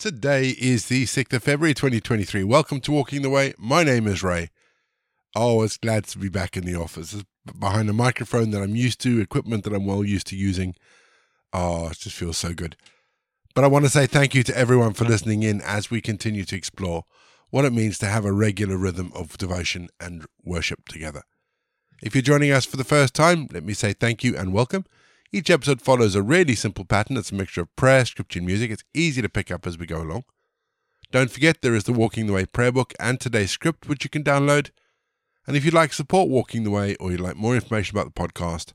Today is the 6th of February 2023. Welcome to Walking the Way. My name is Ray. Oh, Always glad to be back in the office behind a microphone that I'm used to, equipment that I'm well used to using. Oh, it just feels so good. But I want to say thank you to everyone for listening in as we continue to explore what it means to have a regular rhythm of devotion and worship together. If you're joining us for the first time, let me say thank you and welcome. Each episode follows a really simple pattern. It's a mixture of prayer, scripture, and music. It's easy to pick up as we go along. Don't forget there is the Walking the Way prayer book and today's script, which you can download. And if you'd like support Walking the Way or you'd like more information about the podcast,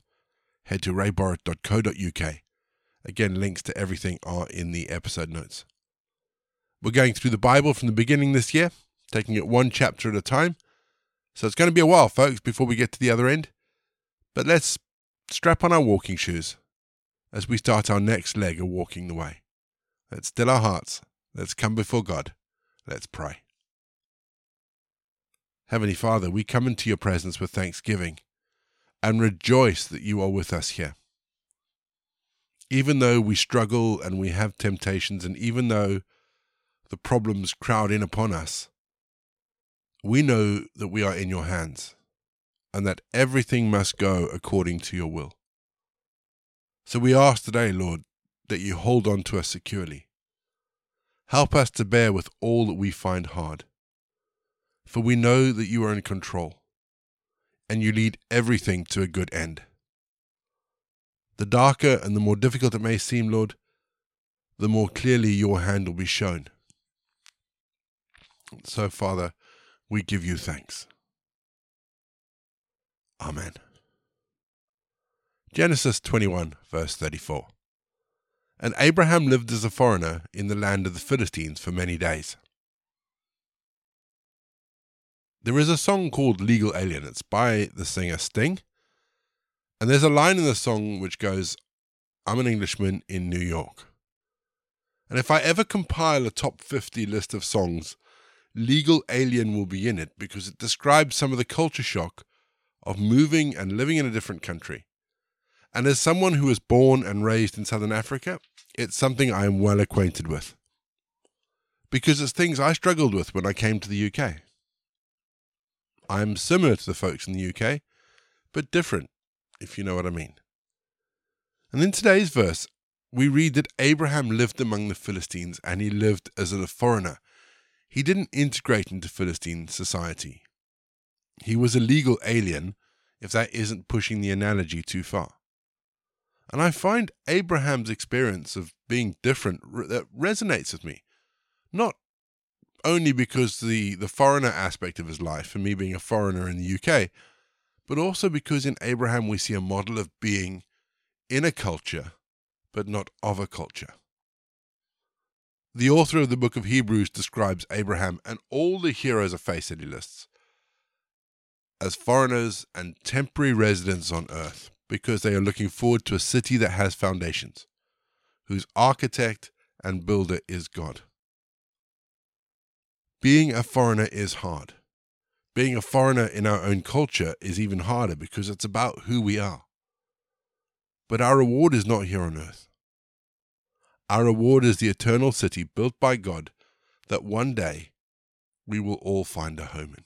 head to rayborrett.co.uk. Again, links to everything are in the episode notes. We're going through the Bible from the beginning this year, taking it one chapter at a time. So it's going to be a while, folks, before we get to the other end. But let's strap on our walking shoes as we start our next leg of walking the way. Let's still our hearts. Let's come before God. Let's pray. Heavenly Father, we come into your presence with thanksgiving and rejoice that you are with us here. Even though we struggle and we have temptations, and even though the problems crowd in upon us, we know that we are in your hands and that everything must go according to your will. So we ask today, Lord, that you hold on to us securely. Help us to bear with all that we find hard, for we know that you are in control, and you lead everything to a good end. The darker and the more difficult it may seem, Lord, the more clearly your hand will be shown. So, Father, we give you thanks. Amen. Genesis 21, verse 34. And Abraham lived as a foreigner in the land of the Philistines for many days. There is a song called Legal Alien. It's by the singer Sting. And there's a line in the song which goes, I'm an Englishman in New York. And if I ever compile a top 50 list of songs, Legal Alien will be in it because it describes some of the culture shock of moving and living in a different country. And as someone who was born and raised in Southern Africa, it's something I am well acquainted with. Because it's things I struggled with when I came to the UK. I'm similar to the folks in the UK, but different, if you know what I mean. And in today's verse, we read that Abraham lived among the Philistines and he lived as a foreigner. He didn't integrate into Philistine society. He was a legal alien, if that isn't pushing the analogy too far. And I find Abraham's experience of being different that resonates with me. Not only because the, the foreigner aspect of his life, and me being a foreigner in the UK, but also because in Abraham we see a model of being in a culture, but not of a culture. The author of the book of Hebrews describes Abraham and all the heroes of faith that he lists as foreigners and temporary residents on earth because they are looking forward to a city that has foundations, whose architect and builder is God. Being a foreigner is hard. Being a foreigner in our own culture is even harder because it's about who we are. But our reward is not here on earth. Our reward is the eternal city built by God that one day we will all find a home in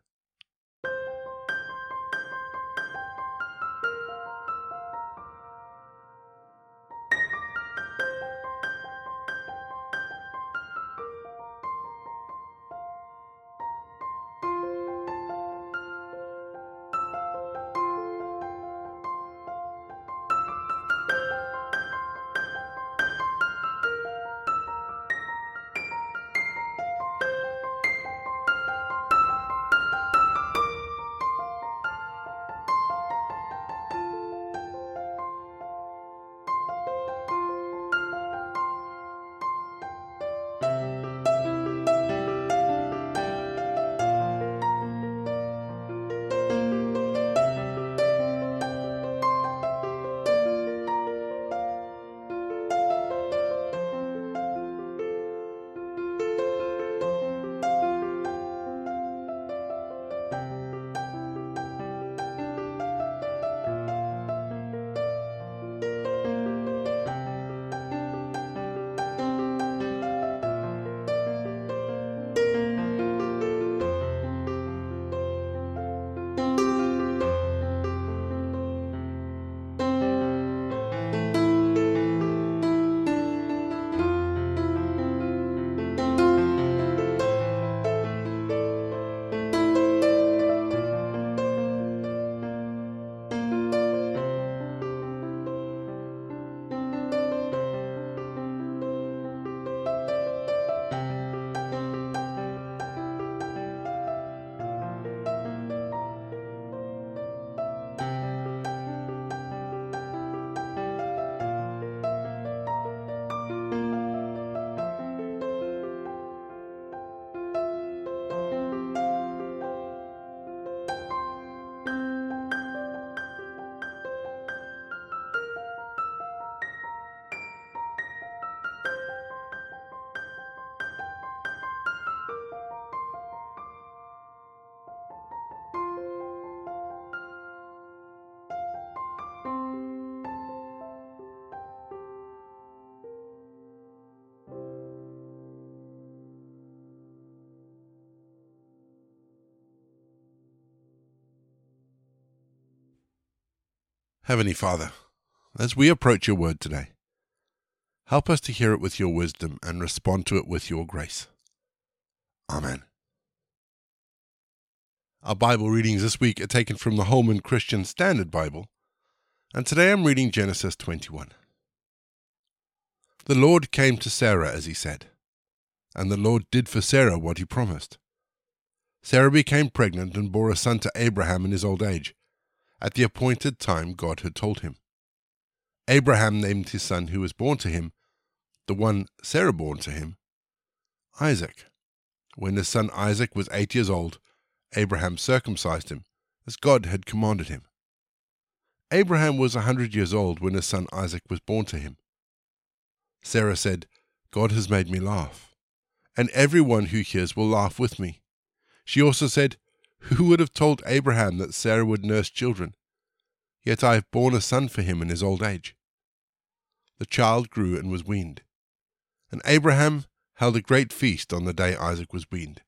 Heavenly Father, as we approach your word today, help us to hear it with your wisdom and respond to it with your grace. Amen. Our Bible readings this week are taken from the Holman Christian Standard Bible, and today I'm reading Genesis 21. The Lord came to Sarah as he said, and the Lord did for Sarah what he promised. Sarah became pregnant and bore a son to Abraham in his old age, at the appointed time God had told him. Abraham named his son who was born to him, the one Sarah bore to him, Isaac. When his son Isaac was eight years old, Abraham circumcised him, as God had commanded him. Abraham was a hundred years old when his son Isaac was born to him. Sarah said, God has made me laugh, and everyone who hears will laugh with me. She also said, Who would have told Abraham that Sarah would nurse children? Yet I have borne a son for him in his old age. The child grew and was weaned. And Abraham held a great feast on the day Isaac was weaned.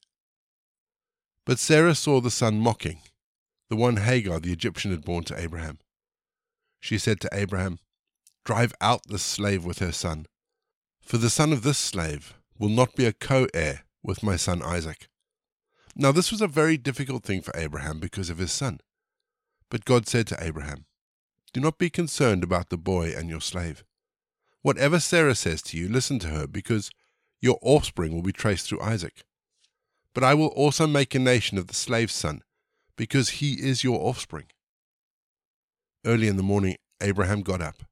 But Sarah saw the son mocking, the one Hagar the Egyptian had borne to Abraham. She said to Abraham, Drive out this slave with her son, for the son of this slave will not be a co heir with my son Isaac. Now, this was a very difficult thing for Abraham because of his son. But God said to Abraham, Do not be concerned about the boy and your slave. Whatever Sarah says to you, listen to her, because your offspring will be traced through Isaac. But I will also make a nation of the slave's son, because he is your offspring. Early in the morning, Abraham got up,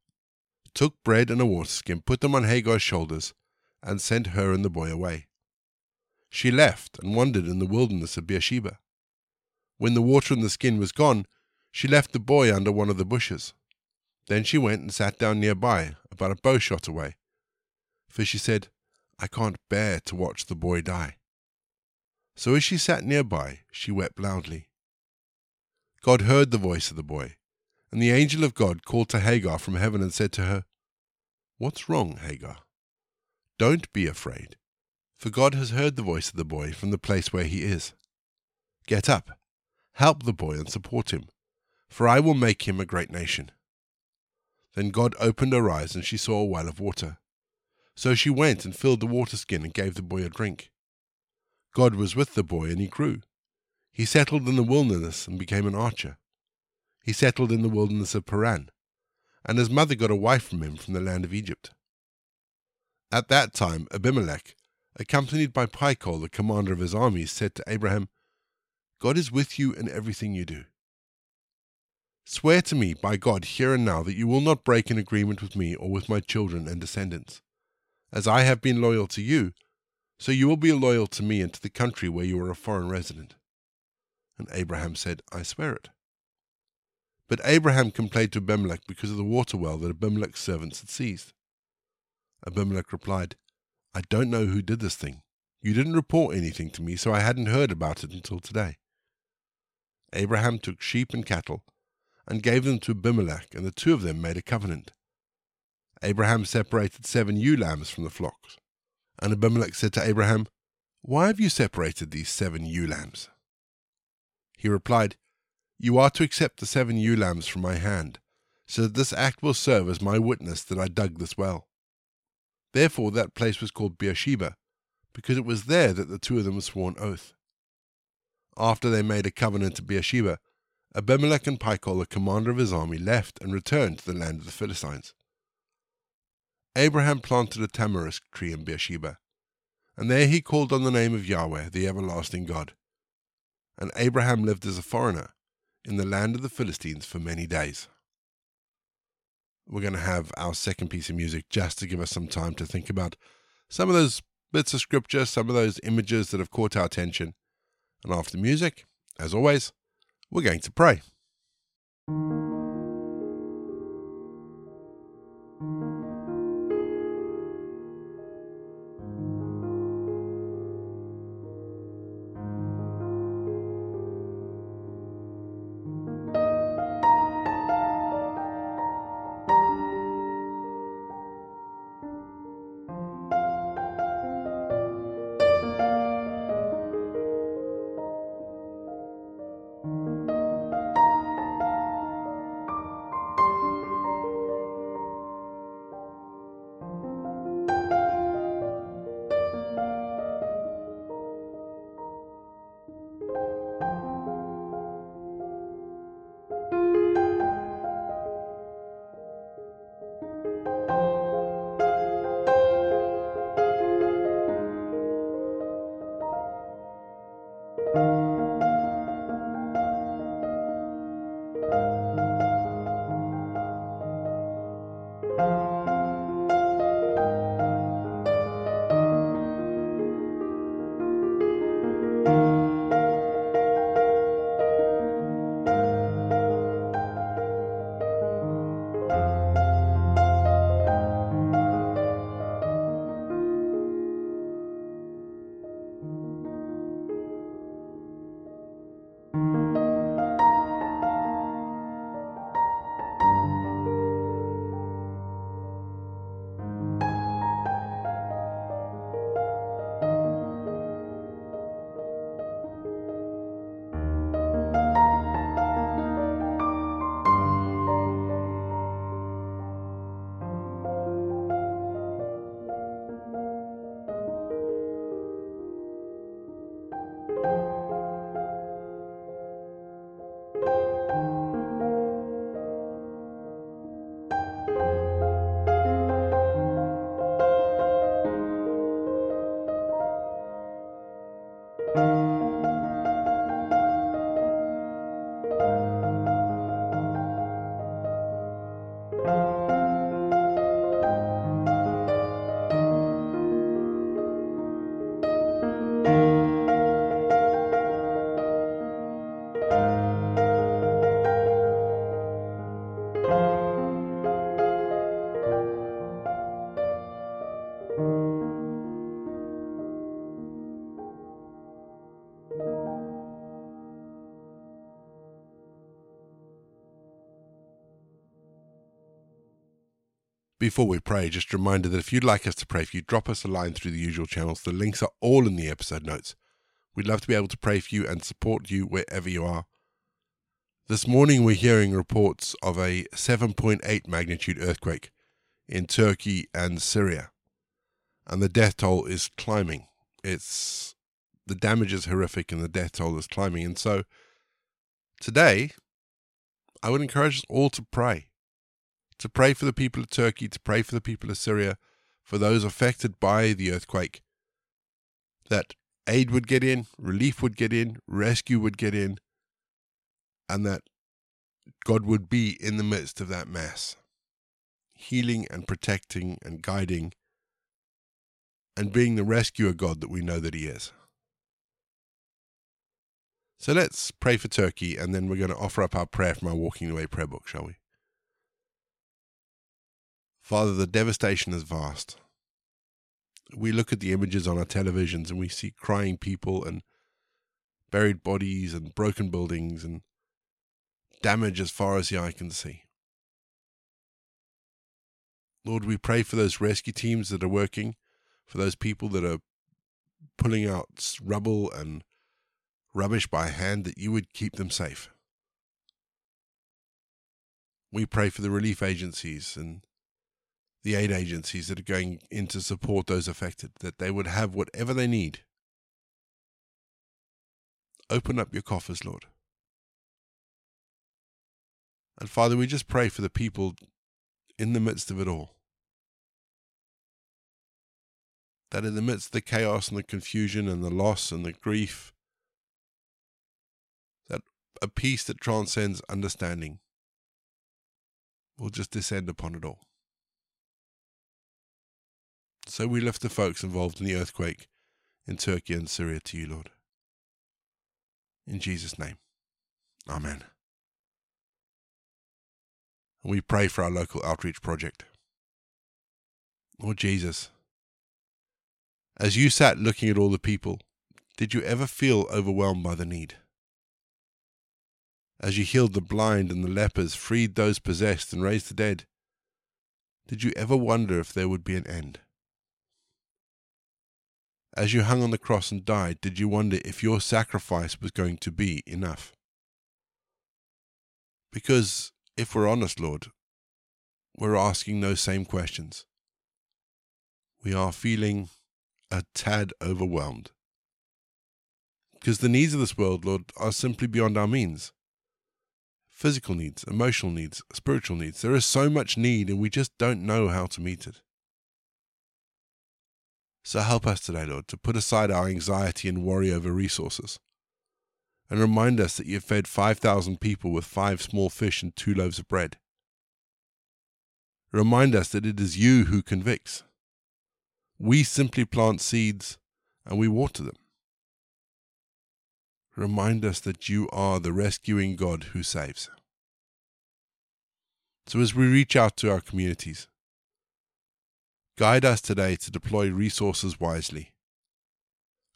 took bread and a water skin, put them on Hagar's shoulders, and sent her and the boy away. She left and wandered in the wilderness of Beersheba. When the water in the skin was gone, she left the boy under one of the bushes. Then she went and sat down nearby, about a bow shot away. For she said, I can't bear to watch the boy die. So as she sat nearby, she wept loudly. God heard the voice of the boy, and the angel of God called to Hagar from heaven and said to her, What's wrong, Hagar? Don't be afraid, for God has heard the voice of the boy from the place where he is. Get up, help the boy and support him, for I will make him a great nation. Then God opened her eyes, and she saw a well of water. So she went and filled the water skin and gave the boy a drink. God was with the boy, and he grew. He settled in the wilderness and became an archer. He settled in the wilderness of Paran, and his mother got a wife from him from the land of Egypt. At that time, Abimelech, accompanied by Phicol, the commander of his armies, said to Abraham, God is with you in everything you do. Swear to me by God here and now that you will not break an agreement with me or with my children and descendants. As I have been loyal to you, so you will be loyal to me and to the country where you are a foreign resident. And Abraham said, I swear it. But Abraham complained to Abimelech because of the water well that Abimelech's servants had seized. Abimelech replied, I don't know who did this thing. You didn't report anything to me, so I hadn't heard about it until today. Abraham took sheep and cattle and gave them to Abimelech, and the two of them made a covenant. Abraham separated seven ewe lambs from the flocks. And Abimelech said to Abraham, Why have you separated these seven ewe lambs? He replied, You are to accept the seven ewe lambs from my hand, so that this act will serve as my witness that I dug this well. Therefore that place was called Beersheba, because it was there that the two of them swore an oath. After they made a covenant at Beersheba, Abimelech and Phicol, the commander of his army, left and returned to the land of the Philistines. Abraham planted a tamarisk tree in Beersheba, and there he called on the name of Yahweh, the everlasting God. And Abraham lived as a foreigner in the land of the Philistines for many days. We're going to have our second piece of music just to give us some time to think about some of those bits of scripture, some of those images that have caught our attention. And after music, as always, we're going to pray. Before we pray, just a reminder that if you'd like us to pray for you, drop us a line through the usual channels. The links are all in the episode notes. We'd love to be able to pray for you and support you wherever you are. This morning, we're hearing reports of a 7.8 magnitude earthquake in Turkey and Syria, and the death toll is climbing. It's the damage is horrific, and the death toll is climbing. And so, today, I would encourage us all to pray to pray for the people of Turkey, to pray for the people of Syria, for those affected by the earthquake, that aid would get in, relief would get in, rescue would get in, and that God would be in the midst of that mass, healing and protecting and guiding and being the rescuer God that we know that He is. So let's pray for Turkey, and then we're going to offer up our prayer from our Walking Away prayer book, shall we? Father, the devastation is vast. We look at the images on our televisions and we see crying people and buried bodies and broken buildings and damage as far as the eye can see. Lord, we pray for those rescue teams that are working, for those people that are pulling out rubble and rubbish by hand, that you would keep them safe. We pray for the relief agencies and the aid agencies that are going in to support those affected, that they would have whatever they need. Open up your coffers, Lord. And Father, we just pray for the people in the midst of it all. That in the midst of the chaos and the confusion and the loss and the grief, that a peace that transcends understanding will just descend upon it all. So we lift the folks involved in the earthquake in Turkey and Syria to you, Lord. In Jesus' name. Amen. And we pray for our local outreach project. Lord Jesus, as you sat looking at all the people, did you ever feel overwhelmed by the need? As you healed the blind and the lepers, freed those possessed, and raised the dead, did you ever wonder if there would be an end? As you hung on the cross and died, did you wonder if your sacrifice was going to be enough? Because, if we're honest, Lord, we're asking those same questions. We are feeling a tad overwhelmed. Because the needs of this world, Lord, are simply beyond our means. Physical needs, emotional needs, spiritual needs. There is so much need, and we just don't know how to meet it. So help us today, Lord, to put aside our anxiety and worry over resources and remind us that you fed 5,000 people with five small fish and two loaves of bread. Remind us that it is you who convicts. We simply plant seeds and we water them. Remind us that you are the rescuing God who saves. So, as we reach out to our communities, guide us today to deploy resources wisely,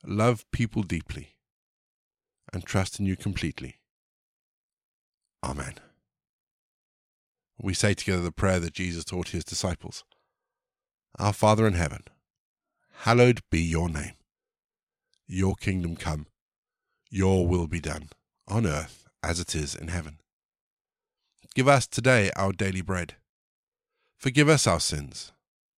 love people deeply, and trust in you completely. Amen. We say together the prayer that Jesus taught his disciples Our Father in heaven, hallowed be your name. Your kingdom come, your will be done, on earth as it is in heaven. Give us today our daily bread. Forgive us our sins,